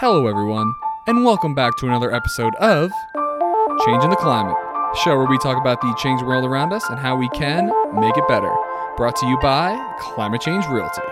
Hello, everyone, and welcome back to another episode of Changing the Climate, show where we talk about the changing world around us and how we can make it better. Brought to you by Climate Change Realty.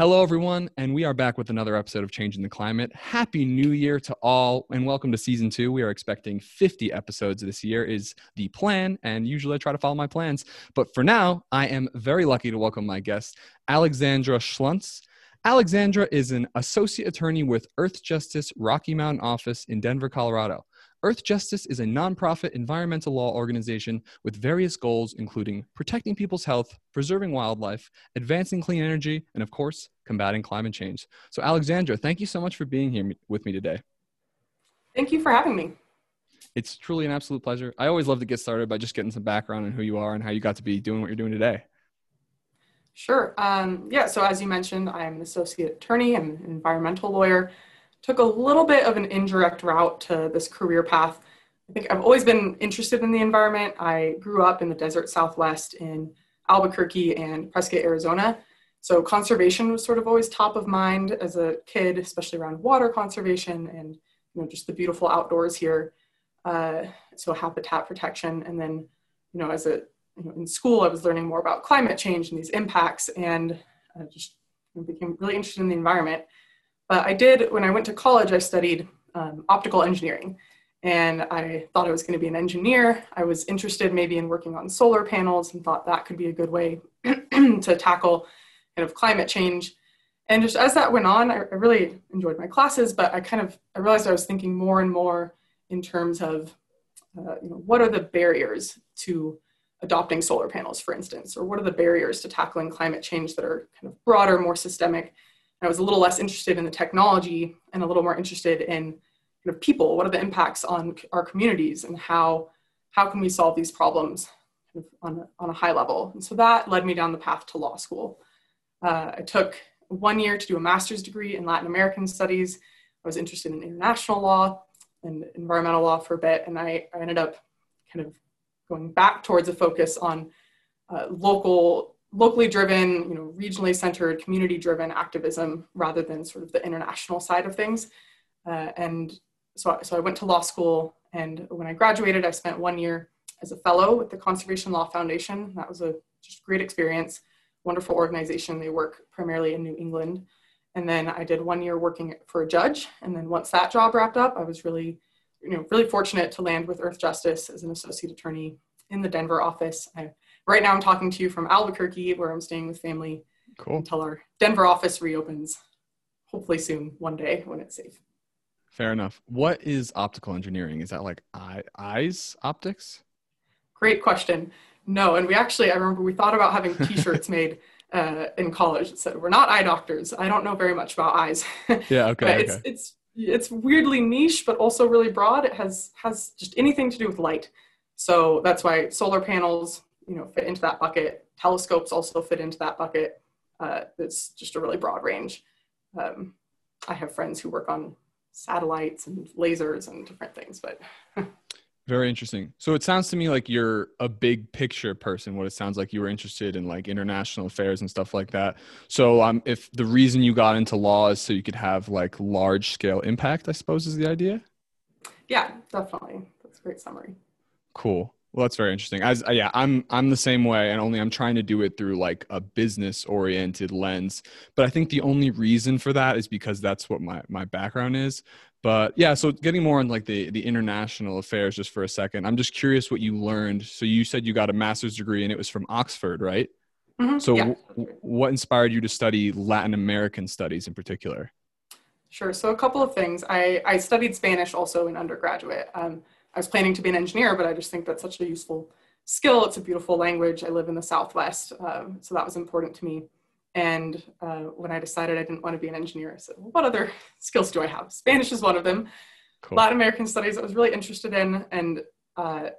Hello, everyone, and we are back with another episode of Changing the Climate. Happy New Year to all, and welcome to season two. We are expecting 50 episodes this year, is the plan, and usually I try to follow my plans. But for now, I am very lucky to welcome my guest, Alexandra Schluntz. Alexandra is an associate attorney with Earth Justice Rocky Mountain office in Denver, Colorado. Earth Justice is a nonprofit environmental law organization with various goals, including protecting people's health, preserving wildlife, advancing clean energy, and of course, combating climate change. So, Alexandra, thank you so much for being here with me today. Thank you for having me. It's truly an absolute pleasure. I always love to get started by just getting some background on who you are and how you got to be doing what you're doing today. Sure. Um, yeah, so as you mentioned, I'm an associate attorney, I'm an environmental lawyer took a little bit of an indirect route to this career path. I think I've always been interested in the environment. I grew up in the desert southwest in Albuquerque and Prescott, Arizona. So conservation was sort of always top of mind as a kid, especially around water conservation and you know just the beautiful outdoors here. Uh, so habitat protection, and then you know as a you know, in school, I was learning more about climate change and these impacts, and uh, just became really interested in the environment. But I did, when I went to college, I studied um, optical engineering. And I thought I was going to be an engineer. I was interested maybe in working on solar panels and thought that could be a good way to tackle kind of climate change. And just as that went on, I, really enjoyed my classes, but I kind of I realized I was thinking more and more in terms of uh, you know, what are the barriers to adopting solar panels, for instance, or what are the barriers to tackling climate change that are kind of broader, more systemic, I was a little less interested in the technology and a little more interested in people. What are the impacts on our communities and how, how can we solve these problems on, a, on a high level? And so that led me down the path to law school. Uh, I took one year to do a master's degree in Latin American studies. I was interested in international law and environmental law for a bit, and I, I ended up kind of going back towards a focus on uh, local locally driven, you know, regionally centered, community driven activism rather than sort of the international side of things. Uh, and so, so I went to law school, and when I graduated, I spent one year as a fellow with the Conservation Law Foundation. That was a just great experience, wonderful organization. They work primarily in New England. And then I did one year working for a judge. And then once that job wrapped up, I was really, you know, really fortunate to land with Earth Justice as an associate attorney in the Denver office. I right now I'm talking to you from Albuquerque, where I'm staying with family cool. until our Denver office reopens, hopefully soon, one day when it's safe. Fair enough. What is optical engineering? Is that like eye, eyes optics? Great question. No, and we actually, I remember we thought about having T-shirts made uh, in college that said, "We're not eye doctors. I don't know very much about eyes." Yeah. Okay. okay. It's it's it's weirdly niche, but also really broad. It has has just anything to do with light. So that's why solar panels, you know fit into that bucket. Telescopes also fit into that bucket. Uh, it's just a really broad range. Um, I have friends who work on satellites and lasers and different things, but. Very interesting. So it sounds to me like you're a big picture person. What it sounds like you were interested in like international affairs and stuff like that. So um, if the reason you got into law is so you could have like large scale impact, I suppose is the idea. Yeah, definitely. That's a great summary. Cool. Well, that's very interesting. As uh, yeah, I'm I'm the same way, and only I'm trying to do it through like a business oriented lens. But I think the only reason for that is because that's what my my background is. But yeah, so getting more on like the the international affairs just for a second. I'm just curious what you learned. So you said you got a master's degree and it was from Oxford, right? Mm-hmm. So yeah. w- what inspired you to study Latin American studies in particular? Sure. So a couple of things. I I studied Spanish also in undergraduate. Um, I was planning to be an engineer, but I just think that's such a useful skill. It's a beautiful language. I live in the Southwest, um, so that was important to me. And uh, when I decided I didn't want to be an engineer, I said, well, what other skills do I have? Spanish is one of them. Cool. Latin American studies I was really interested in, and uh,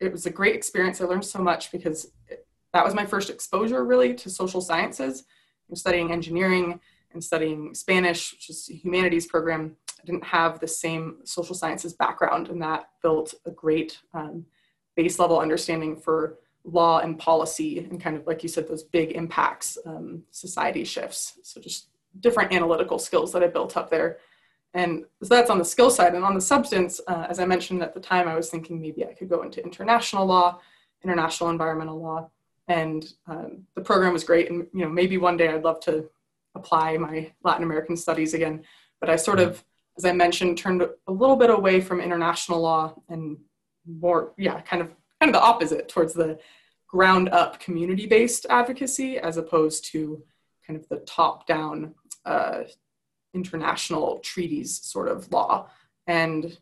it was a great experience. I learned so much because it, that was my first exposure really to social sciences. I'm studying engineering and studying Spanish, which is a humanities program didn't have the same social sciences background, and that built a great um, base level understanding for law and policy and kind of like you said those big impacts um, society shifts. So just different analytical skills that i built up there. And so that's on the skill side. And on the substance uh, as i mentioned at the time i was thinking maybe i could go into international law international environmental law. And um, the program was great. And you know maybe one day i'd love to apply my latin american studies again. But i sort of as i mentioned turned a little bit away from international law and more yeah kind of kind of the opposite towards the ground up community based advocacy as opposed to kind of the top down uh, international treaties sort of law. And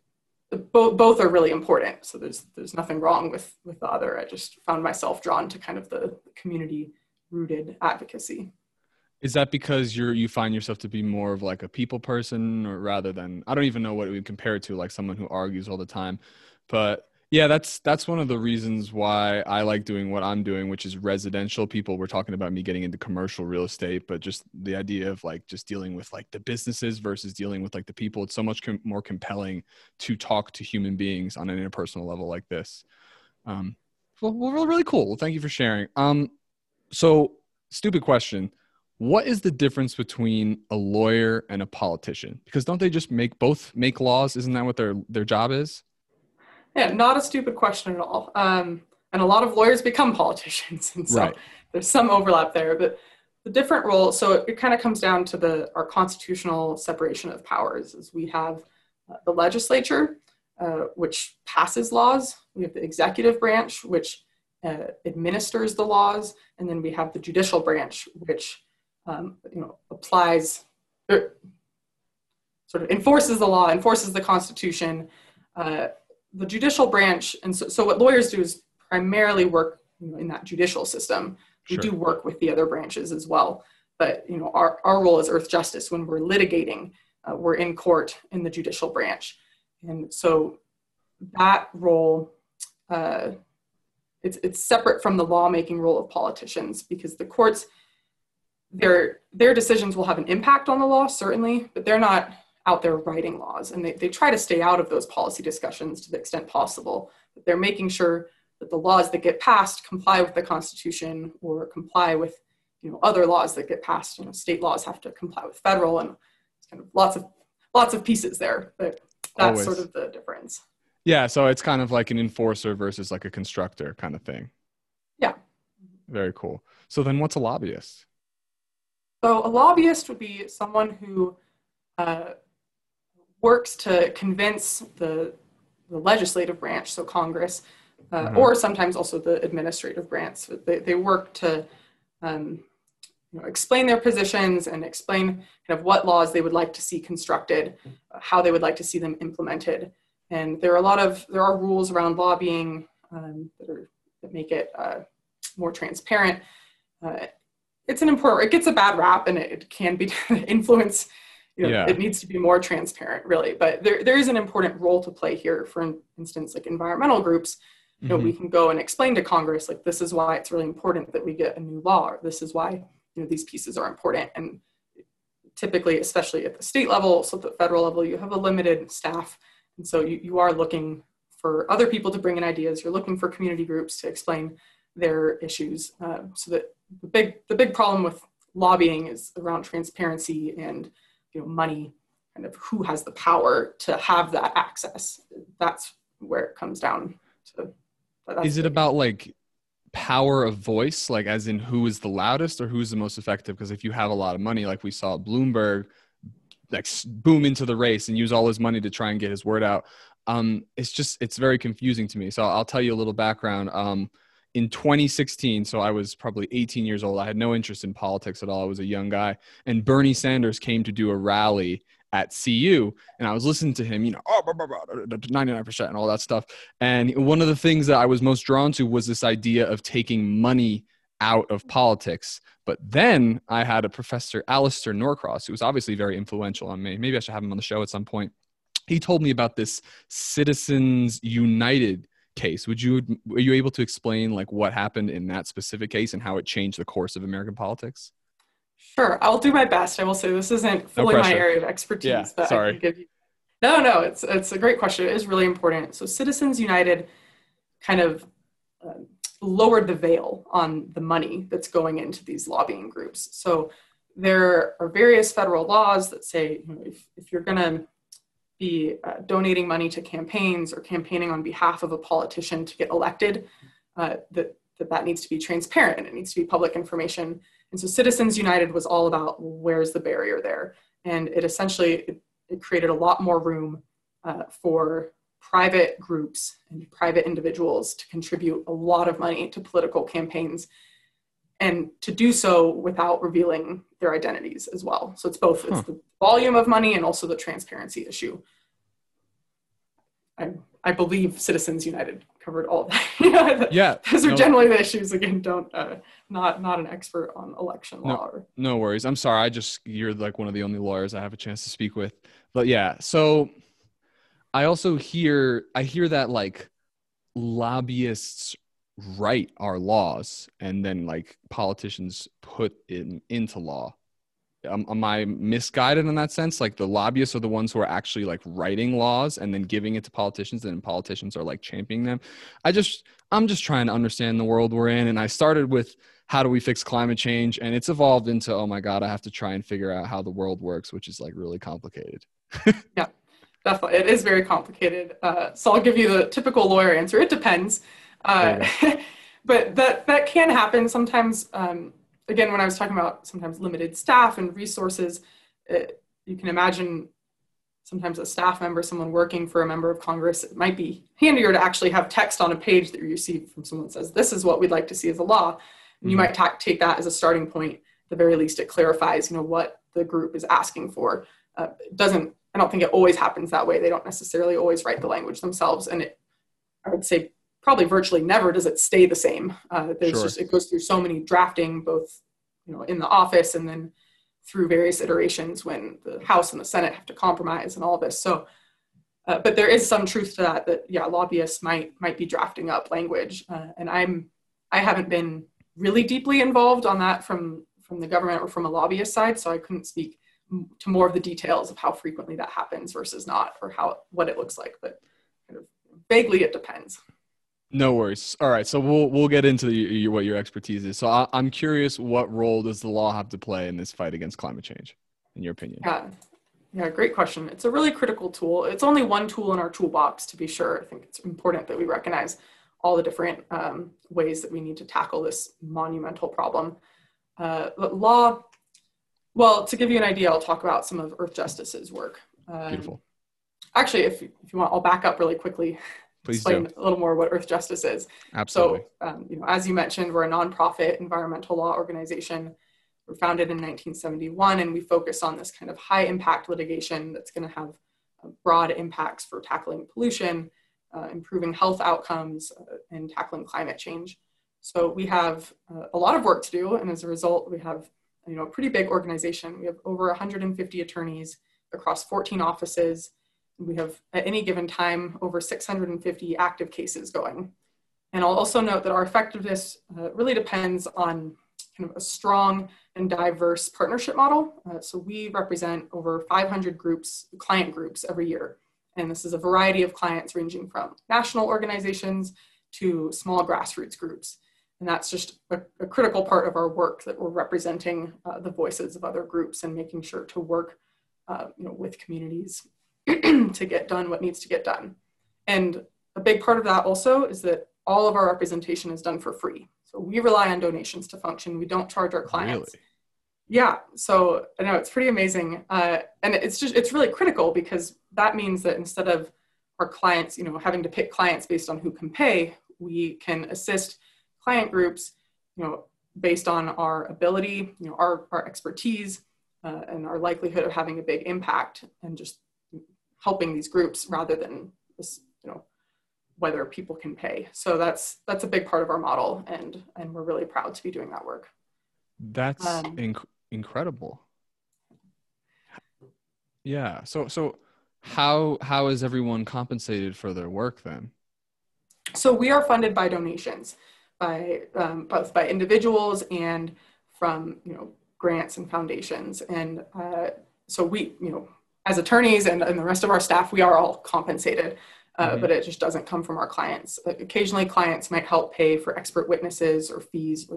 both both are really important. So there's there's nothing wrong with with the other. I just found myself drawn to kind of the community rooted advocacy is that because you're you find yourself to be more of like a people person or rather than i don't even know what we compare it to like someone who argues all the time but yeah, that's that's one of the reasons why I like doing what I'm doing, which is residential. People were talking about me getting into commercial real estate, but just the idea of like just dealing with like the businesses versus dealing with like the people, it's so much com- more compelling to talk to human beings on an interpersonal level like this. Um, well, well, really cool. Well, thank you for sharing. Um, so stupid question. What is the difference between a lawyer and a politician? Because don't they just make both make laws? Isn't that what their their job is? Yeah, not a stupid question at all. Um, and a lot of lawyers become politicians, and so right. there's some overlap there. But the different role, so it, it kind of comes down to the our constitutional separation of powers. Is we have uh, the legislature, uh, which passes laws. We have the executive branch, which uh, administers the laws, and then we have the judicial branch, which um, you know applies, er, sort of enforces the law, enforces the Constitution. Uh, the judicial branch, and so, so what lawyers do is primarily work you know, in that judicial system. We sure. do work with the other branches as well, but you know our, our role as Earth Justice when we're litigating, uh, we're in court in the judicial branch, and so that role uh, it's it's separate from the lawmaking role of politicians because the courts their their decisions will have an impact on the law certainly, but they're not out there writing laws and they, they try to stay out of those policy discussions to the extent possible. But they're making sure that the laws that get passed comply with the constitution or comply with you know other laws that get passed. You know state laws have to comply with federal and it's kind of lots of lots of pieces there but that's Always. sort of the difference. Yeah so it's kind of like an enforcer versus like a constructor kind of thing. Yeah. Very cool. So then what's a lobbyist so a lobbyist would be someone who uh, works to convince the, the legislative branch, so Congress, uh, mm-hmm. or sometimes also the administrative branch. They, they work to um, you know, explain their positions and explain kind of what laws they would like to see constructed, how they would like to see them implemented. And there are a lot of there are rules around lobbying um, that, are, that make it uh, more transparent. Uh, it's an important. It gets a bad rap, and it, it can be influence you know, yeah. it needs to be more transparent really but there, there is an important role to play here for instance like environmental groups you know mm-hmm. we can go and explain to congress like this is why it's really important that we get a new law or this is why you know these pieces are important and typically especially at the state level so at the federal level you have a limited staff and so you, you are looking for other people to bring in ideas you're looking for community groups to explain their issues. Uh, so that the big the big problem with lobbying is around transparency and you know money kind of who has the power to have that access. That's where it comes down to. Is it about like power of voice like as in who is the loudest or who's the most effective? Because if you have a lot of money like we saw bloomberg like boom into the race and use all his money to try and get his word out. Um, it's just it's very confusing to me. So i'll tell you a little background. Um, in 2016, so I was probably 18 years old. I had no interest in politics at all. I was a young guy. And Bernie Sanders came to do a rally at CU, and I was listening to him, you know, oh, blah, blah, blah, 99% and all that stuff. And one of the things that I was most drawn to was this idea of taking money out of politics. But then I had a professor, Alistair Norcross, who was obviously very influential on me. Maybe I should have him on the show at some point. He told me about this Citizens United case would you were you able to explain like what happened in that specific case and how it changed the course of american politics? Sure i'll do my best. I will say this isn't fully no my area of expertise yeah, but sorry. i can give you no no it's it's a great question. It is really important. So citizens united kind of uh, lowered the veil on the money that's going into these lobbying groups. So there are various federal laws that say you know, if, if you're going to be uh, donating money to campaigns or campaigning on behalf of a politician to get elected, uh, that, that that needs to be transparent and it needs to be public information. And so Citizens United was all about where's the barrier there. And it essentially it, it created a lot more room uh, for private groups and private individuals to contribute a lot of money to political campaigns and to do so without revealing their identities as well. So it's both huh. it's the volume of money and also the transparency issue. I, I believe Citizens United covered all that. yeah, those are no, generally the issues. Again, don't uh, not not an expert on election law. No, or, no worries. I'm sorry. I just you're like one of the only lawyers I have a chance to speak with. But yeah, so I also hear I hear that like lobbyists write our laws and then like politicians put in into law. Am I misguided in that sense? Like the lobbyists are the ones who are actually like writing laws and then giving it to politicians, and then politicians are like championing them. I just I'm just trying to understand the world we're in, and I started with how do we fix climate change, and it's evolved into oh my god, I have to try and figure out how the world works, which is like really complicated. yeah definitely. It is very complicated. Uh, so I'll give you the typical lawyer answer. It depends. Uh, but that, that can happen sometimes. Um, again, when I was talking about sometimes limited staff and resources, it, you can imagine sometimes a staff member, someone working for a member of Congress, it might be handier to actually have text on a page that you receive from someone that says, this is what we'd like to see as a law. And you mm-hmm. might ta- take that as a starting point. At the very least, it clarifies, you know, what the group is asking for. Uh, it doesn't I don't think it always happens that way. They don't necessarily always write the language themselves, and it, I would say probably virtually never does it stay the same. Uh, there's sure. just it goes through so many drafting, both you know in the office and then through various iterations when the House and the Senate have to compromise and all this. So, uh, but there is some truth to that. That yeah, lobbyists might might be drafting up language, uh, and I'm I haven't been really deeply involved on that from from the government or from a lobbyist side, so I couldn't speak to more of the details of how frequently that happens versus not, or how what it looks like. But kind of vaguely, it depends. No worries. All right, so we'll we'll get into the, what your expertise is. So I, am curious, what role does the law have to play in this fight against climate change, in your opinion? Yeah, yeah, great question. It's a really critical tool. It's only one tool in our toolbox, to be sure. I think it's important that we recognize all the different um, ways that we need to tackle this monumental problem. Uh, law well, to give you an idea, I'll talk about some of Earth Justice's work. Um, Beautiful. Actually, if, if you want, I'll back up really quickly. Please explain do. a little more what Earth Justice is. Absolutely. So, um, you know, as you mentioned, we're a nonprofit environmental law organization. We're founded in 1971, and we focus on this kind of high impact litigation that's going to have uh, broad impacts for tackling pollution, uh, improving health outcomes, uh, and tackling climate change. So we have uh, a lot of work to do, and as a result, we have you know, a pretty big organization. We have over 150 attorneys across 14 offices. We have at any given time over 650 active cases going. And I'll also note that our effectiveness uh, really depends on kind of a strong and diverse partnership model. Uh, so we represent over 500 groups, client groups every year. And this is a variety of clients ranging from national organizations to small grassroots groups. And that's just a, a critical part of our work that we're representing uh, the voices of other groups and making sure to work uh, you know, with communities to get done what needs to get done. And a big part of that also is that all of our representation is done for free. So we rely on donations to function. We don't charge our clients. Really? Yeah, so I know it's pretty amazing, uh, and it's just it's really critical because that means that instead of our clients, you know, having to pick clients based on who can pay, we can assist client groups, you know, based on our ability, you know, our, our expertise uh, and our likelihood of having a big impact and just helping these groups rather than this, you know, whether people can pay. So that's that's a big part of our model, and and we're really proud to be doing that work. That's um, inc- incredible. Yeah. So so how how is everyone compensated for their work then? So we are funded by donations by um, both by individuals and from you know grants and foundations and uh, so we you know as attorneys and, and the rest of our staff we are all compensated uh, mm-hmm. but it just doesn't come from our clients. Occasionally, clients might help pay for expert witnesses or fees,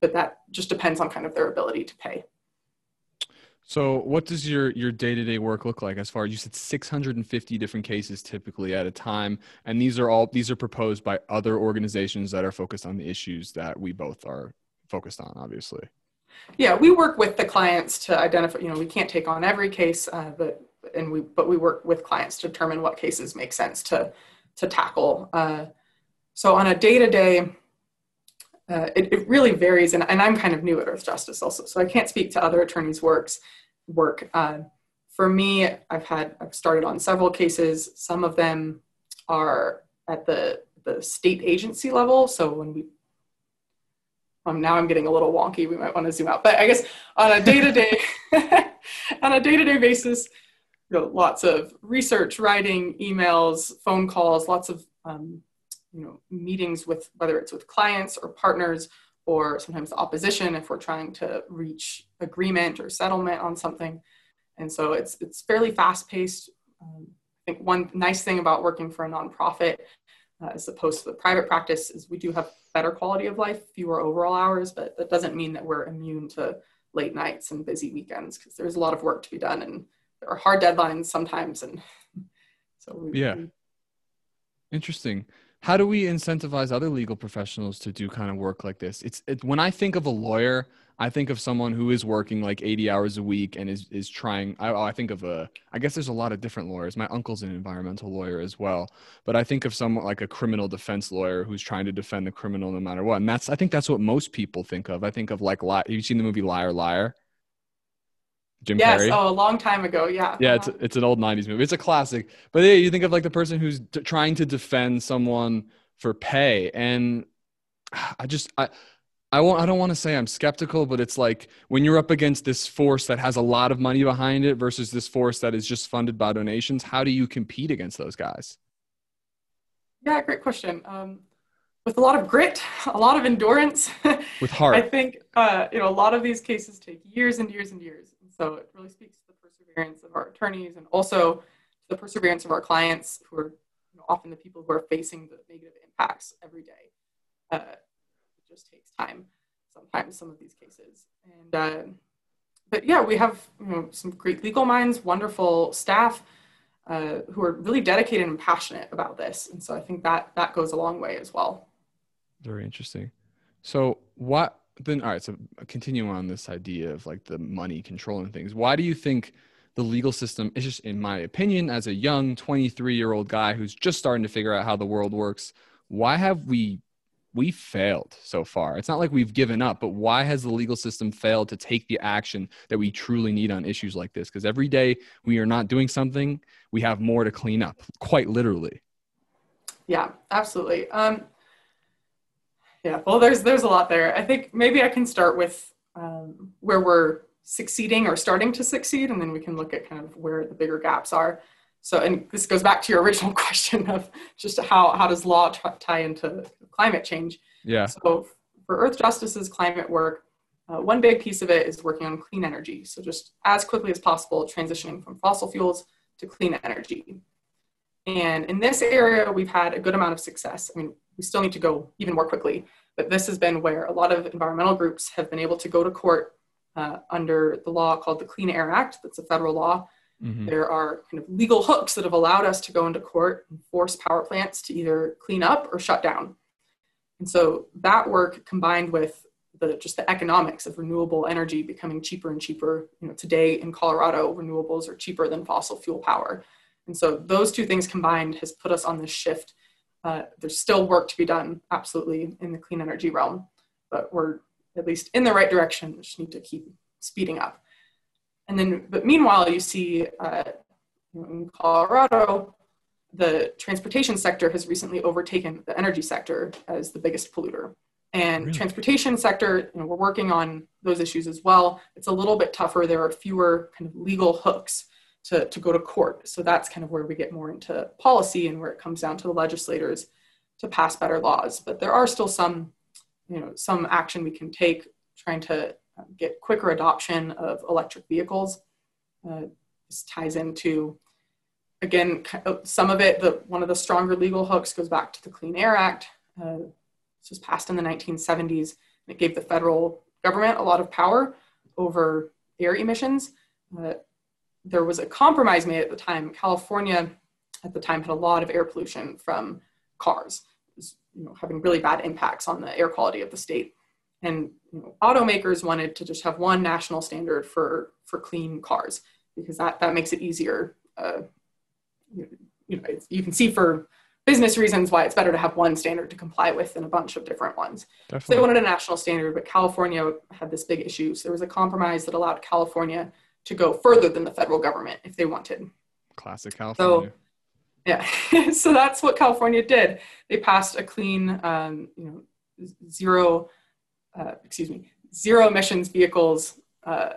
but that just depends on kind of their ability to pay. So, what does your your day to day work look like? As far as you said, 650 different cases typically at a time, and these are all these are proposed by other organizations that are focused on the issues that we both are focused on, obviously. Yeah, we work with the clients to identify. You know, we can't take on every case, uh, but and we but we work with clients to determine what cases make sense to to tackle. Uh, so on a day to day it, it, really varies, and, and, I'm kind of new at Earth Justice also, so I can't speak to other attorneys' works work. Uh, for me, I've had I've started on several cases. Some of them are at the the state agency level. So when we um, now I'm getting a little wonky. We might want to zoom out, but I guess on a day to day on a day to day basis, you know, lots of research, writing, emails, phone calls, lots of um, you know meetings with whether it's with clients or partners or sometimes opposition if we're trying to reach agreement or settlement on something. And so it's it's fairly fast paced um, i think one nice thing about working for a nonprofit uh, as opposed to the private practice is we do have better quality of life fewer overall hours but that doesn't mean that we're immune to late nights and busy weekends because there's a lot of work to be done and there are hard deadlines sometimes and so we, yeah. we, interesting how do we incentivize other legal professionals to do kind of work like this? It's it, when i think of a lawyer i think of someone who is working like 80 hours a week and is is trying i, I think of a i guess there's a lot of different lawyers. My uncle's an environmental lawyer as well but i think of someone like a criminal defense lawyer who's trying to defend the criminal no matter what and that's i think that's what most people think of. I think of like li- have you seen the movie liar liar Jim yes, Carrey. oh, a long time ago. Yeah. Yeah, it's it's an old '90s movie. It's a classic. But yeah, you think of like the person who's t- trying to defend someone for pay, and I just I. I won't. I don't want to say I'm skeptical, but it's like when you're up against this force that has a lot of money behind it versus this force that is just funded by donations. How do you compete against those guys? Yeah, great question. Um, with a lot of grit, a lot of endurance. With heart. I think uh, you know a lot of these cases take years and years and years. So it really speaks to the perseverance of our attorneys and also to the perseverance of our clients who are you know, often the people who are facing the negative impacts every day. Uh, it just takes time sometimes, some of these cases. And, uh, but yeah, we have you know, some great legal minds, wonderful staff uh, who are really dedicated and passionate about this. And so I think that that goes a long way as well. Very interesting. So what then all right so continue on this idea of like the money controlling things why do you think the legal system is just in my opinion as a young 23 year old guy who's just starting to figure out how the world works why have we we failed so far? It's not like we've given up but why has the legal system failed to take the action that we truly need on issues like this? Because every day we are not doing something we have more to clean up quite literally. Yeah absolutely. Um, yeah well there's there's a lot there. I think maybe i can start with um, where we're succeeding or starting to succeed and then we can look at kind of where the bigger gaps are. So and this goes back to your original question of just how how does law t- tie into climate change? Yeah. So for earth justice's climate work uh, one big piece of it is working on clean energy. So just as quickly as possible transitioning from fossil fuels to clean energy. And in this area we've had a good amount of success. I mean we still need to go even more quickly. But this has been where a lot of environmental groups have been able to go to court uh, under the law called the Clean Air Act, that's a federal law. Mm-hmm. There are kind of legal hooks that have allowed us to go into court and force power plants to either clean up or shut down. And so that work combined with the just the economics of renewable energy becoming cheaper and cheaper. You know, today in Colorado, renewables are cheaper than fossil fuel power. And so those two things combined has put us on this shift uh, there's still work to be done, absolutely, in the clean energy realm, but we're at least in the right direction. We just need to keep speeding up. And then, but meanwhile, you see uh, in Colorado, the transportation sector has recently overtaken the energy sector as the biggest polluter. And really? transportation sector, you know, we're working on those issues as well. It's a little bit tougher. There are fewer kind of legal hooks to, to go to court. So that's kind of where we get more into policy and where it comes down to the legislators to pass better laws. But there are still some, you know, some action we can take trying to uh, get quicker adoption of electric vehicles. Uh, this ties into again, some of it, the, one of the stronger legal hooks goes back to the Clean Air Act. Uh, this was passed in the 1970s. And it gave the federal government a lot of power over air emissions. Uh, there was a compromise made at the time. California, at the time, had a lot of air pollution from cars, was, you know, having really bad impacts on the air quality of the state. And you know, automakers wanted to just have one national standard for for clean cars because that that makes it easier. Uh, you, know, you can see for business reasons why it's better to have one standard to comply with than a bunch of different ones. Definitely. So they wanted a national standard, but California had this big issue. So there was a compromise that allowed California to go further than the federal government if they wanted. Classic California. So, yeah, so that's what California did. They passed a clean, um, you know, zero, uh, excuse me, zero emissions vehicles uh,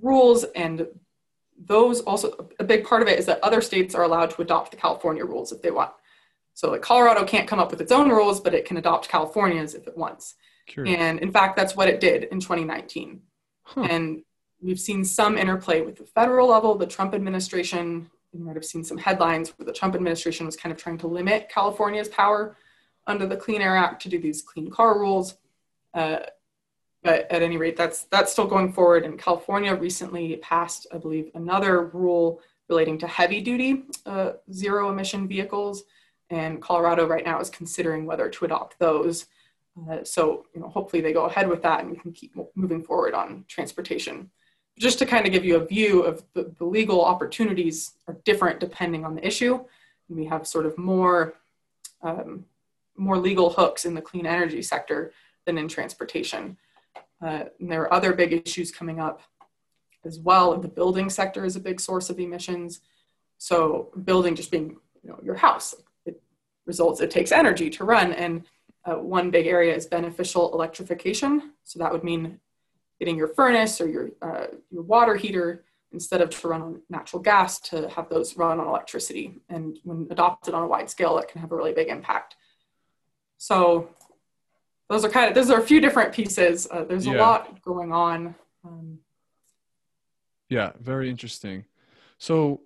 rules, and those also a big part of it is that other states are allowed to adopt the California rules if they want. So like Colorado can't come up with its own rules, but it can adopt California's if it wants. Curious. And in fact, that's what it did in 2019. Huh. And we've seen some interplay with the federal level. The Trump administration, you might have seen some headlines where the Trump administration was kind of trying to limit California's power under the Clean Air Act to do these clean car rules. Uh, but at any rate, that's that's still going forward. And California recently passed, I believe, another rule relating to heavy duty uh, zero emission vehicles. And Colorado right now is considering whether to adopt those. Uh, so, you know, hopefully they go ahead with that and we can keep moving forward on transportation. Just to kind of give you a view of the, the legal opportunities are different depending on the issue. And we have sort of more, um, more legal hooks in the clean energy sector than in transportation. Uh, there are other big issues coming up as well. The building sector is a big source of emissions. So building just being you know, your house, it results, it takes energy to run. And uh, one big area is beneficial electrification. So that would mean getting your furnace or your, uh, your water heater instead of to run on natural gas to have those run on electricity. And when adopted on a wide scale, that can have a really big impact. So those are kind of those are a few different pieces. Uh, there's a lot going on. Um, yeah, very interesting. So,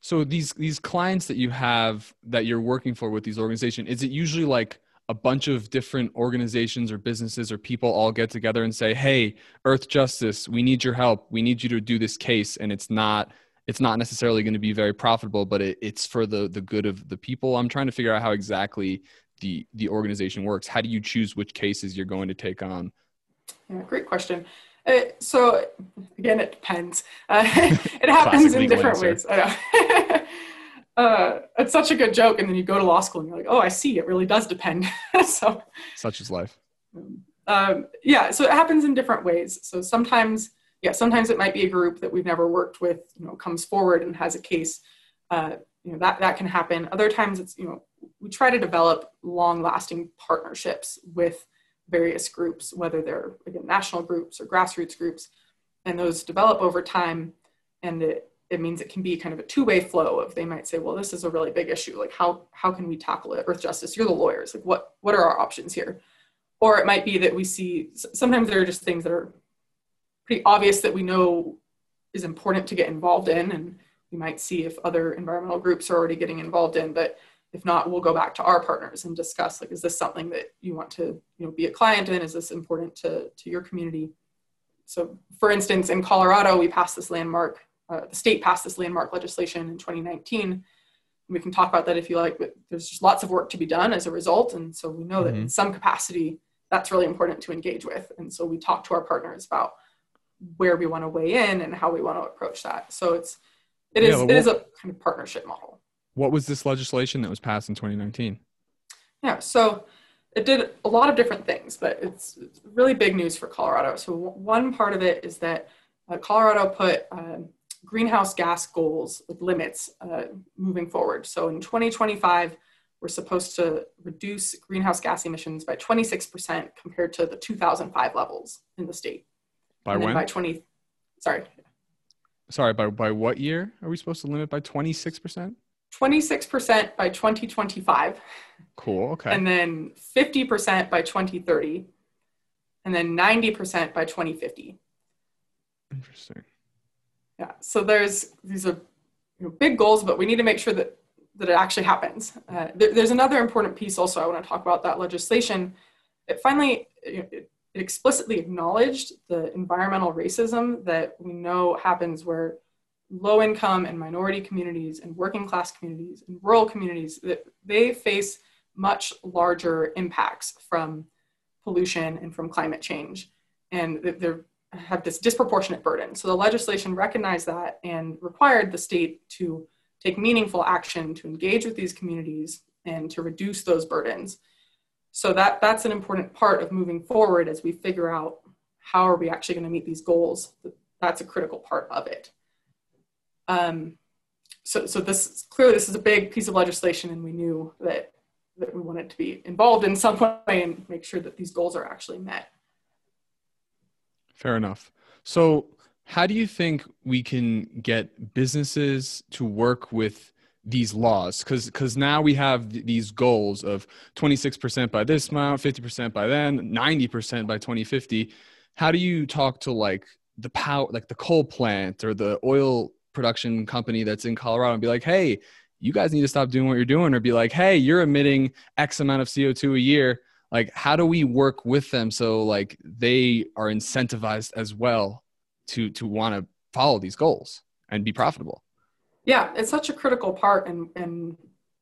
so these these clients that you have that you're working for with these organizations, is it usually like a bunch of different organizations or businesses or people all get together and say, "Hey, Earth Justice, we need your help. We need you to do this case," and it's not it's not necessarily going to be very profitable, but it, it's for the the good of the people. I'm trying to figure out how exactly the the organization works how do you choose which cases you're going to take on yeah great question uh, so again it depends uh, it happens in different answer. ways I know. uh, it's such a good joke and then you go to law school and you're like oh i see it really does depend. So such is life. um, yeah so it happens in different ways. So sometimes yeah sometimes it might be a group that we've never worked with you know comes forward and has a case uh, you know that that can happen. Other times it's you know we try to develop long lasting partnerships with various groups whether they're again national groups or grassroots groups and those develop over time and it, it means it can be kind of a two-way flow of they might say well this is a really big issue like how how can we tackle it? Earth justice you're the lawyers like what what are our options here? Or it might be that we see sometimes there are just things that are pretty obvious that we know is important to get involved in and we might see if other environmental groups are already getting involved in but if not we'll go back to our partners and discuss like is this something that you want to you know be a client in? Is this important to to your community? So for instance in colorado we passed this landmark uh, the state passed this landmark legislation in 2019 we can talk about that if you like but there's just lots of work to be done as a result and so we know that mm-hmm. in some capacity that's really important to engage with and so we talk to our partners about where we want to weigh in and how we want to approach that so it's it is, yeah, it is a kind of partnership model. What was this legislation that was passed in 2019? Yeah, so it did a lot of different things, but it's, it's really big news for Colorado. So one part of it is that uh, Colorado put uh, greenhouse gas goals with limits uh, moving forward. So in 2025, we're supposed to reduce greenhouse gas emissions by 26% compared to the 2005 levels in the state. By when? By 20, sorry, sorry, by, by what year are we supposed to limit by 26%? 26% by 2025. Cool, okay. And then 50% by 2030. And then 90% by 2050. Interesting. Yeah, so there's these are you know, big goals, but we need to make sure that that it actually happens. Uh, there, there's another important piece also I want to talk about that legislation. It finally it, it explicitly acknowledged the environmental racism that we know happens where low income and minority communities and working class communities and rural communities that they face much larger impacts from pollution and from climate change and they have this disproportionate burden. So the legislation recognized that and required the state to take meaningful action to engage with these communities and to reduce those burdens. So that that's an important part of moving forward as we figure out how are we actually going to meet these goals. That's a critical part of it. Um, so, so this clearly this is a big piece of legislation, and we knew that that we wanted to be involved in some way and make sure that these goals are actually met. Fair enough. So, how do you think we can get businesses to work with these laws? Because because now we have th- these goals of 26% by this amount, 50% by then, 90% by 2050. How do you talk to like the power, like the coal plant or the oil production company that's in Colorado and be like, hey, you guys need to stop doing what you're doing, or be like, hey, you're emitting X amount of CO2 a year. Like, how do we work with them so like they are incentivized as well to to want to follow these goals and be profitable? Yeah, it's such a critical part, and and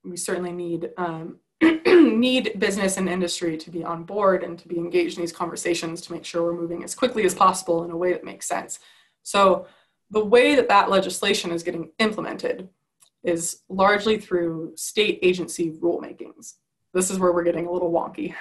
we certainly need um, need business and industry to be on board and to be engaged in these conversations to make sure we're moving as quickly as possible in a way that makes sense. So the way that that legislation is getting implemented is largely through state agency rulemakings. This is where we're getting a little wonky.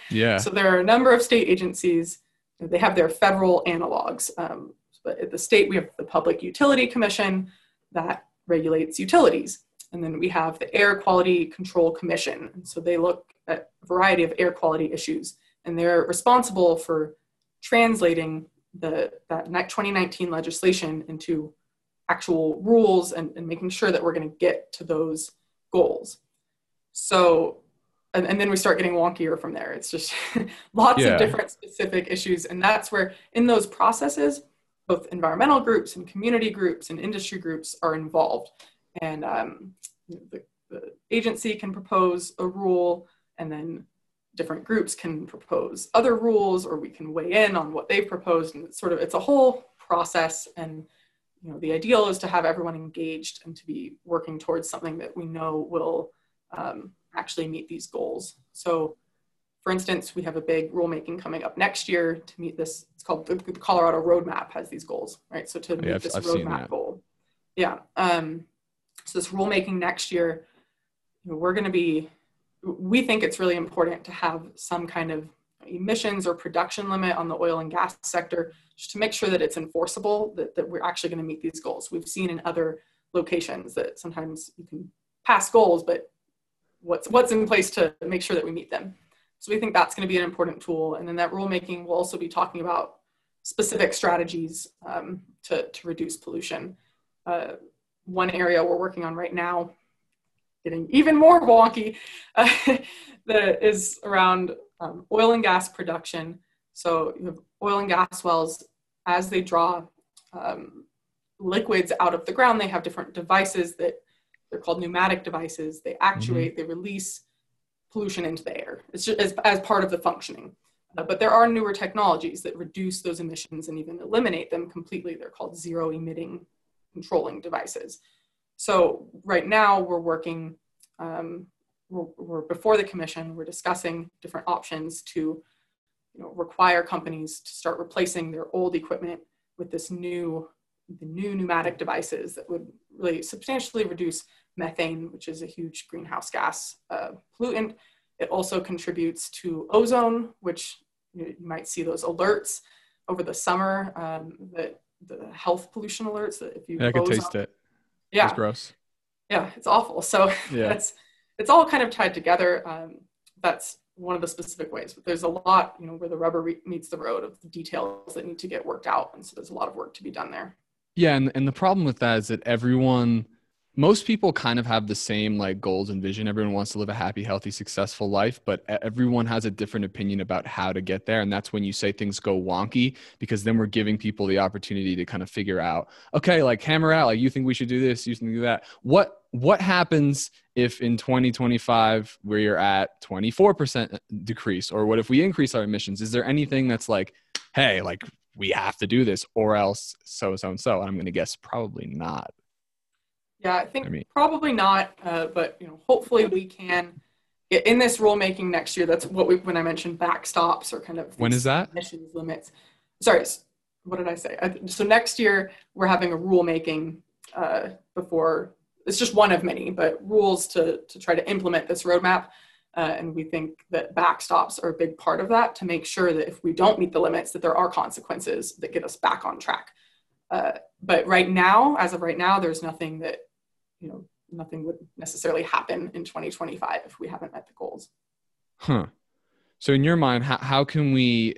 yeah. So there are a number of state agencies. They have their federal analogs. Um, but at the state, we have the Public Utility Commission that regulates utilities. And then we have the Air Quality Control Commission. And so they look at a variety of air quality issues. And they're responsible for translating the that 2019 legislation into actual rules and, and making sure that we're going to get to those goals. So, and, and, then we start getting wonkier from there. It's just lots yeah. of different specific issues. And that's where, in those processes, both environmental groups and community groups and industry groups are involved. And um, the, the agency can propose a rule, and then different groups can propose other rules or we can weigh in on what they've proposed and it's sort of it's a whole process and you know the ideal is to have everyone engaged and to be working towards something that we know will um, actually meet these goals. So for instance we have a big rulemaking coming up next year to meet this it's called the, colorado roadmap has these goals right? So to meet yeah, this I've roadmap goal. Yeah um, so this rulemaking next year you know, we're going to be we think it's really important to have some kind of emissions or production limit on the oil and gas sector just to make sure that it's enforceable that, that we're actually going to meet these goals. We've seen in other locations that sometimes you can pass goals but what's what's in place to make sure that we meet them so we think that's going to be an important tool and then that rulemaking will also be talking about specific strategies um, to, to reduce pollution uh, one area we're working on right now getting even more wonky uh, that is around um, oil and gas production. So you have oil and gas wells as they draw um, liquids out of the ground. They have different devices that they're called pneumatic devices. They actuate, mm-hmm. they release pollution into the air. It's just as, as part of the functioning. Uh, but there are newer technologies that reduce those emissions and even eliminate them completely. They're called zero emitting controlling devices. So right now we're working, um, we're, we're, before the commission, we're discussing different options to you know, require companies to start replacing their old equipment with this new, the new pneumatic devices that would really substantially reduce methane, which is a huge greenhouse gas uh, pollutant. It also contributes to ozone, which you, might see those alerts over the summer, um, the, the health pollution alerts that if you yeah, I can taste it. Yeah. It's gross. Yeah it's awful. So yeah. that's it's all kind of tied together. Um, that's one of the specific ways but there's a lot you know where the rubber re- meets the road of the details that need to get worked out and so there's a lot of work to be done there yeah and, and the problem with that is that everyone most people kind of have the same like goals and vision. Everyone wants to live a happy, healthy, successful life, but everyone has a different opinion about how to get there. And that's when you say things go wonky because then we're giving people the opportunity to kind of figure out, okay, like hammer out, like you think we should do this, you think do that. What what happens if in 2025 we're at 24% uh, decrease or what if we increase our emissions is there anything that's like hey like we have to do this or else so so and so i'm going to guess probably not yeah, I think I mean, probably not, uh, but you know, hopefully we can in this rulemaking next year. That's what we when I mentioned backstops or kind of when is that emissions limits. Sorry, what did I say? So next year we're having a rulemaking uh, before. It's just one of many, but rules to to try to implement this roadmap. Uh, and we think that backstops are a big part of that to make sure that if we don't meet the limits, that there are consequences that get us back on track. Uh, but right now, as of right now, there's nothing that you know nothing would necessarily happen in 2025 if we haven't met the goals. Huh. So in your mind, how, how can we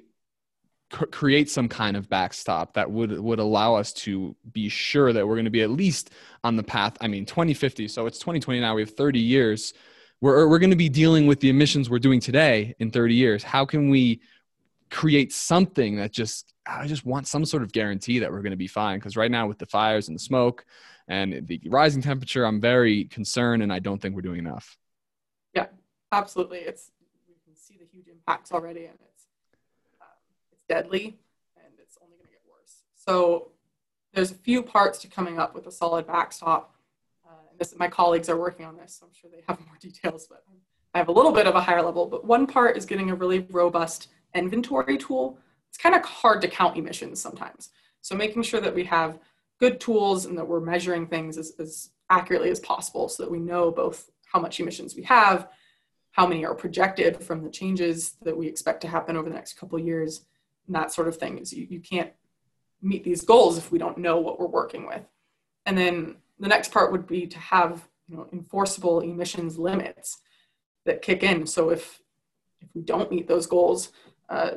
create some kind of backstop that would would allow us to be sure that we're going to be at least on the path? I mean, 2050. So it's 2020 now. We have 30 years. We're we're going to be dealing with the emissions we're doing today in 30 years. How can we create something that just I just want some sort of guarantee that we're going to be fine because right now with the fires and the smoke and the rising temperature, I'm very concerned, and I don't think we're doing enough. Yeah, absolutely. It's we can see the huge impacts already, and it's um, it's deadly, and it's only going to get worse. So there's a few parts to coming up with a solid backstop. This, my colleagues are working on this, so I'm sure they have more details, but I have a little bit of a higher level. But one part is getting a really robust inventory tool. It's kind of hard to count emissions sometimes. So making sure that we have good tools and that we're measuring things as, as accurately as possible so that we know both how much emissions we have, how many are projected from the changes that we expect to happen over the next couple years, and that sort of thing. Is you, you can't meet these goals if we don't know what we're working with. And then the next part would be to have you know, enforceable emissions limits that kick in. So if if we don't meet those goals, uh,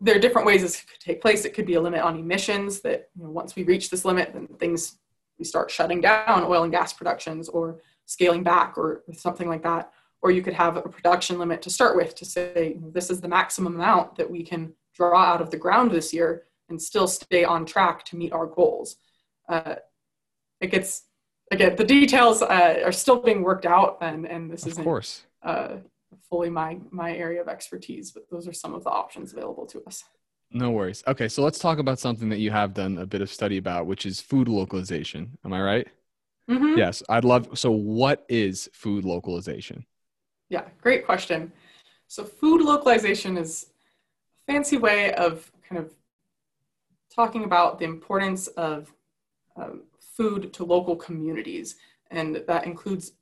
there are different ways this could take place. It could be a limit on emissions that you know, once we reach this limit, then things we start shutting down oil and gas productions or scaling back or something like that. Or you could have a production limit to start with to say this is the maximum amount that we can draw out of the ground this year and still stay on track to meet our goals. Uh, it gets again the details uh, are still being worked out, and and this is of course. Uh, fully my my area of expertise, but those are some of the options available to us. No worries. Okay, so let's talk about something that you have done a bit of study about, which is food localization. Am I right? Mm-hmm. Yes, I'd love. So, what is food localization? Yeah, great question. So, food localization is a fancy way of kind of talking about the importance of um, food to local communities, and that includes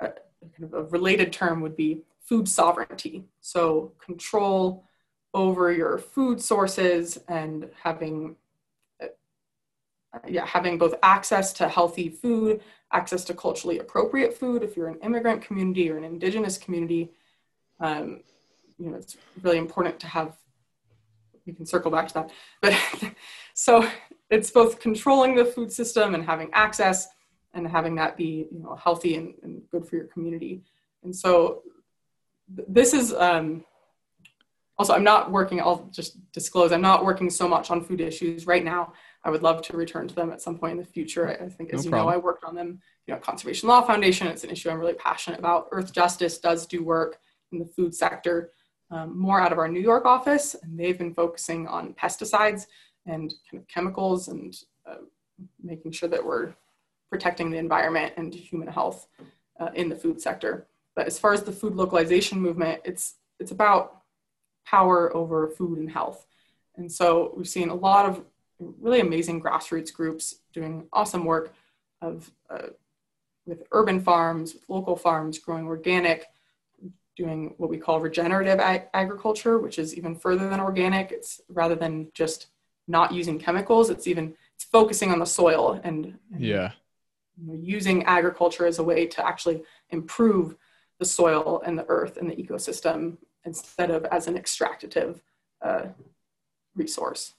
a, kind of a related term would be food sovereignty. So control over your food sources and having uh, yeah, having both access to healthy food, access to culturally appropriate food. If you're an immigrant community or an indigenous community, um, you know, it's really important to have, we can circle back to that. But so it's both controlling the food system and having access and having that be, you know, healthy and, and good for your community. And so this is um, also i'm not working i'll just disclose i'm not working so much on food issues right now. I would love to return to them at some point in the future. I, I think as no you problem. know i worked on them you know conservation law foundation. It's an issue i'm really passionate about. Earthjustice does do work in the food sector um, more out of our new york office and they've been focusing on pesticides and kind of chemicals and uh, making sure that we're protecting the environment and human health uh, in the food sector but as far as the food localization movement, it's it's about power over food and health. And so we've seen a lot of really amazing grassroots groups doing awesome work of uh, with urban farms, with local farms growing organic, doing what we call regenerative ag- agriculture, which is even further than organic. It's rather than just not using chemicals, it's even it's focusing on the soil and, and yeah, you know, using agriculture as a way to actually improve the soil and the earth and the ecosystem instead of as an extractive uh, resource.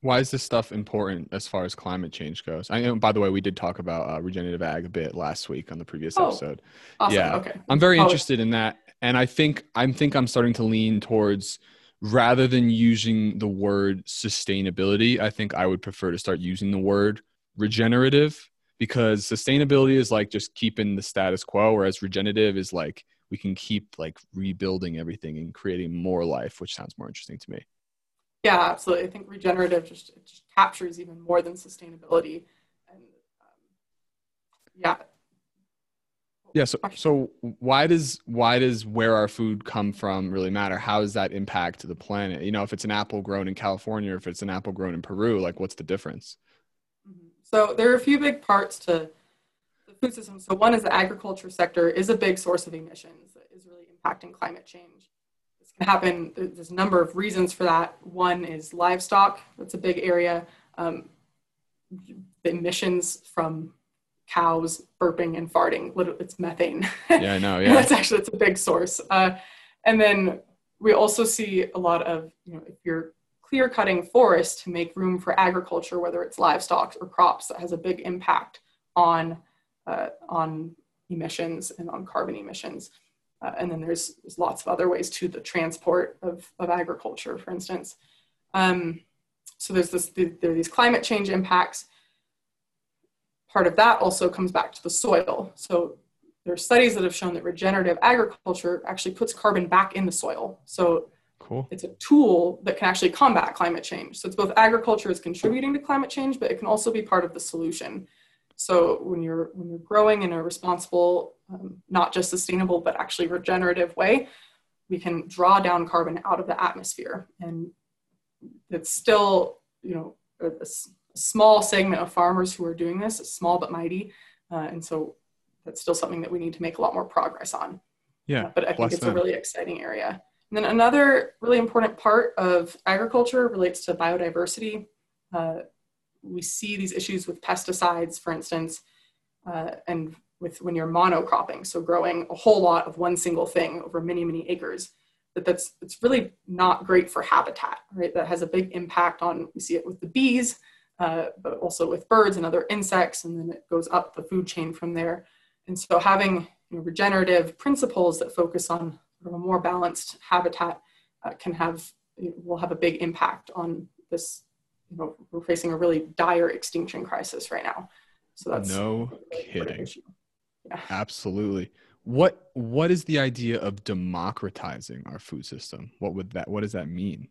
Why is this stuff important as far as climate change goes? I know, by the way, we did talk about uh, regenerative ag a bit last week on the previous Oh, episode. Awesome. Yeah. Okay. I'm very Oh, interested in that, and I think I'm think I'm starting to lean towards rather than using the word sustainability. I think I would prefer to start using the word regenerative because sustainability is like just keeping the status quo, whereas regenerative is like we can keep like rebuilding everything and creating more life, which sounds more interesting to me. Yeah, absolutely. I think regenerative just, just captures even more than sustainability. And um, yeah, Yeah. So, so why does why does where our food come from really matter? How does that impact the planet? You know, if it's an apple grown in California or if it's an apple grown in Peru, like what's the difference? Mhm. So there are a few big parts to the food system. So one is the agriculture sector is a big source of emissions that is really impacting climate change. This can happen. There's a number of reasons for that. One is livestock. That's a big area. Um, the emissions from cows burping and farting. It's methane. Yeah, I know. Yeah. that's actually it's a big source. Uh, and then we also see a lot of you know if you're clear cutting forests to make room for agriculture, whether it's livestock or crops, that has a big impact on uh, on emissions and on carbon emissions. Uh, and then there's, there's lots of other ways to the transport of, of agriculture, for instance. Um, so there's this, there are these climate change impacts. Part of that also comes back to the soil. So there are studies that have shown that regenerative agriculture actually puts carbon back in the soil. So Cool. it's a tool that can actually combat climate change. So it's both agriculture is contributing to climate change, but it can also be part of the solution. So when you're when you're growing in a responsible, um, not just sustainable, but actually regenerative way, we can draw down carbon out of the atmosphere, and it's still you know a, a s- a small segment of farmers who are doing this, small but mighty, uh, and so that's still something that we need to make a lot more progress on. Yeah. Uh, but I think it's them. a really exciting area. And then another really important part of agriculture relates to biodiversity. Uh, we see these issues with pesticides, for instance, uh, and with when you're monocropping, so growing a whole lot of one single thing over many, many acres. That that's it's really not great for habitat, right? That has a big impact on. We see it with the bees, uh, but also with birds and other insects, and then it goes up the food chain from there. And so having you know, regenerative principles that focus on sort of a more balanced habitat uh, can have will have a big impact on this. You know, we're facing a really dire extinction crisis right now. So that's No really kidding. Yeah. Absolutely. What what is the idea of democratizing our food system? What would that what does that mean?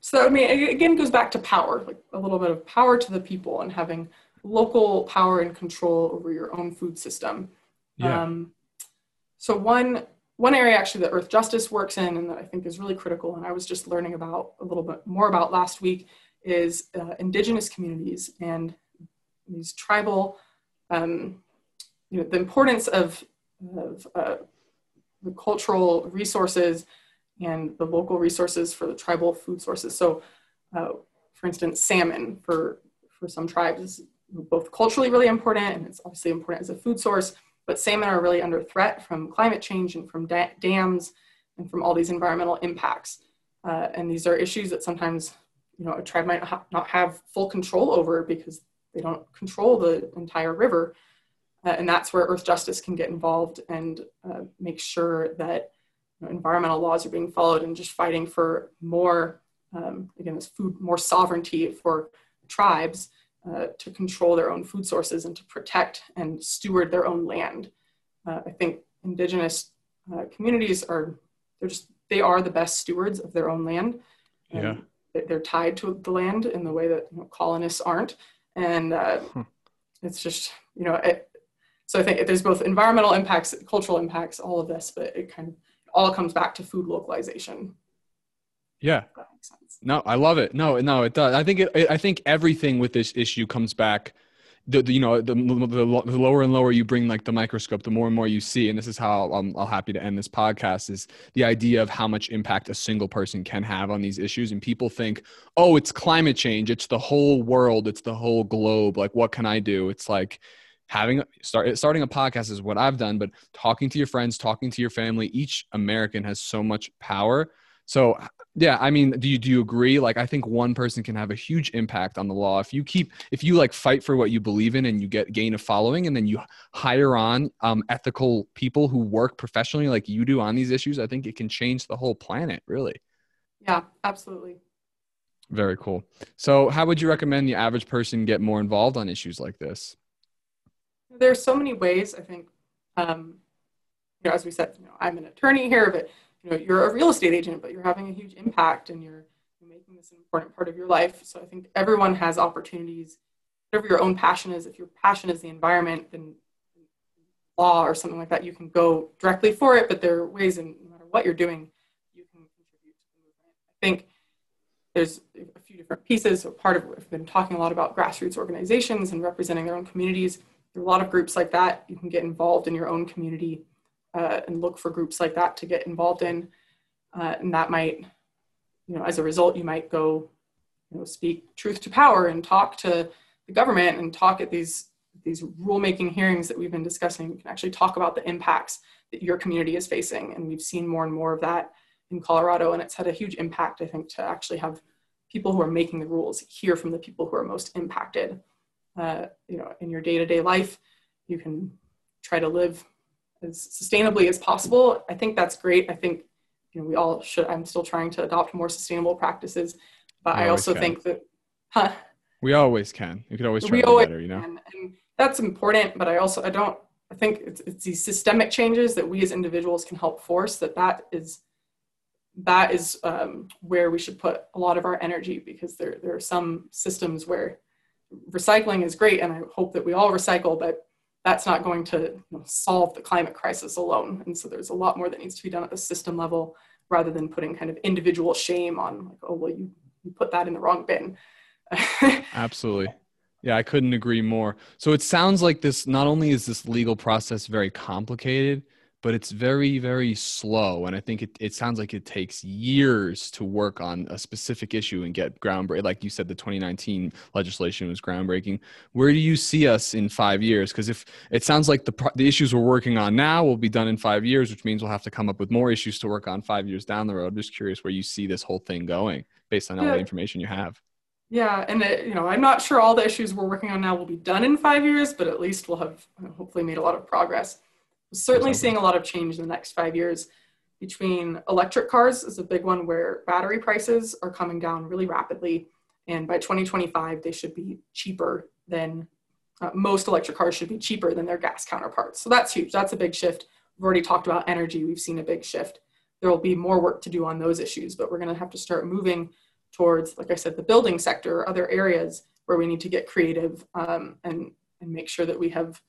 So I mean, it again goes back to power, like a little bit of power to the people and having local power and control over your own food system. Yeah. Um, so one one area actually that Earthjustice works in and that I think is really critical, and I was just learning about a little bit more about last week, is uh, indigenous communities and these tribal, um, you know, the importance of, of uh, the cultural resources and the local resources for the tribal food sources. So, uh, for instance, salmon for for some tribes is both culturally really important and it's obviously important as a food source. But salmon are really under threat from climate change and from da- dams and from all these environmental impacts. Uh, and these are issues that sometimes, you know, a tribe might ha- not have full control over because they don't control the entire river. Uh, and that's where Earthjustice can get involved and uh, make sure that know, environmental laws are being followed and just fighting for more, um, again, this food, more sovereignty for tribes uh, to control their own food sources and to protect and steward their own land. Uh, I think indigenous uh, communities are, they're just, they are the best stewards of their own land. Yeah. they- They're tied to the land in the way that you know, colonists aren't. And uh, Huh. it's just, you know, it, so I think there's both environmental impacts, cultural impacts, all of this, but it kind of all comes back to food localization. Yeah. That makes sense. No, I love it. No, no, it does. I think it, I think everything with this issue comes back. The, the you know the, the, the lower and lower you bring like the microscope, the more and more you see. And this is how I'm, I'm happy to end this podcast is the idea of how much impact a single person can have on these issues. And people think, oh, it's climate change, it's the whole world, it's the whole globe. Like, what can I do? It's like having start starting a podcast is what I've done, but talking to your friends, talking to your family. Each American has so much power. So Yeah, I mean, do you do you agree? Like, I think one person can have a huge impact on the law if you keep if you like fight for what you believe in and you get gain a following, and then you hire on um, ethical people who work professionally like you do on these issues. I think it can change the whole planet, really. Yeah, absolutely. Very cool. So, how would you recommend the average person get more involved on issues like this? There are so many ways. I think, um, you know, as we said, you know, I'm an attorney here, but you know, you're a real estate agent, but you're having a huge impact and you're, making this an important part of your life. So I think everyone has opportunities, whatever your own passion is. If your passion is the environment, then law or something like that, you can go directly for it. But there are ways, and no matter what you're doing, you can contribute to the movement. I think there's a few different pieces. So part of we've been talking a lot about grassroots organizations and representing their own communities. A lot of groups like that. You can get involved in your own community uh, and look for groups like that to get involved in. Uh, and that might, you know, as a result, you might go, you know, speak truth to power and talk to the government and talk at these these rulemaking hearings that we've been discussing. You can actually talk about the impacts that your community is facing, and we've seen more and more of that in Colorado, and it's had a huge impact. I think to actually have people who are making the rules hear from the people who are most impacted. Uh, you know, in your day-to-day life, you can try to live as sustainably as possible. I think that's great. I think you know we all should. I'm still trying to adopt more sustainable practices, but I also can. think that. Huh, we always can. You could always try we to always better, you know. Can. And that's important, but I also I don't. I think it's, it's these systemic changes that we as individuals can help force. That that is that is um, where we should put a lot of our energy because there there are some systems where recycling is great, and I hope that we all recycle, but that's not going to you know, solve the climate crisis alone. And so there's a lot more that needs to be done at the system level rather than putting kind of individual shame on like, oh, well, you, you put that in the wrong bin. Absolutely. Yeah, I couldn't agree more. So it sounds like this not only is this legal process very complicated, but it's very very slow and i think it, it sounds like it takes years to work on a specific issue and get groundbreaking like you said the 2019 legislation was groundbreaking. Where do you see us in five years? Because if it sounds like the, the issues we're working on now will be done in five years which means we'll have to come up with more issues to work on five years down the road. I'm just curious where you see this whole thing going based on all the information you have. Yeah, and it, you know, I'm not sure all the issues we're working on now will be done in five years, but at least we'll have hopefully made a lot of progress certainly seeing a lot of change in the next five years between electric cars is a big one where battery prices are coming down really rapidly and by 2025 they should be cheaper than uh, most electric cars should be cheaper than their gas counterparts. So that's huge. That's a big shift. We've already talked about energy. We've seen a big shift. There will be more work to do on those issues but we're going to have to start moving towards like i said the building sector or other areas where we need to get creative um, and and make sure that we have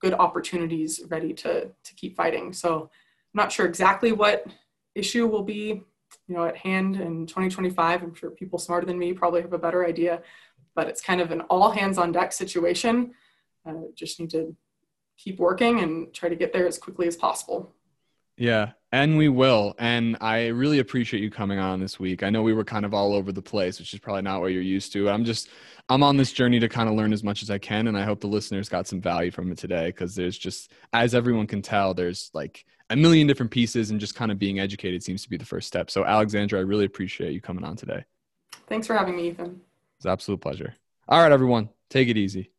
good opportunities ready to, to keep fighting. So I'm not sure exactly what issue will be you know, at hand in 2025. I'm sure people smarter than me probably have a better idea, but it's kind of an all hands on deck situation. Uh, just need to keep working and try to get there as quickly as possible. Yeah, and we will. And I really appreciate you coming on this week. I know we were kind of all over the place, which is probably not what you're used to. I'm just I'm on this journey to kind of learn as much as I can and I hope the listeners got some value from it today because there's just as everyone can tell there's like a million different pieces and just kind of being educated seems to be the first step. So Alexandra, I really appreciate you coming on today. Thanks for having me, Ethan. It's an absolute pleasure. All right, everyone, take it easy.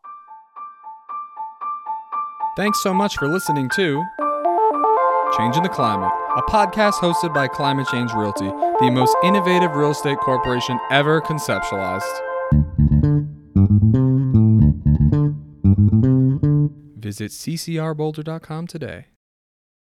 Thanks so much for listening to Changing the Climate, a podcast hosted by Climate Change Realty, the most innovative real estate corporation ever conceptualized. Visit ccrboulder.com today.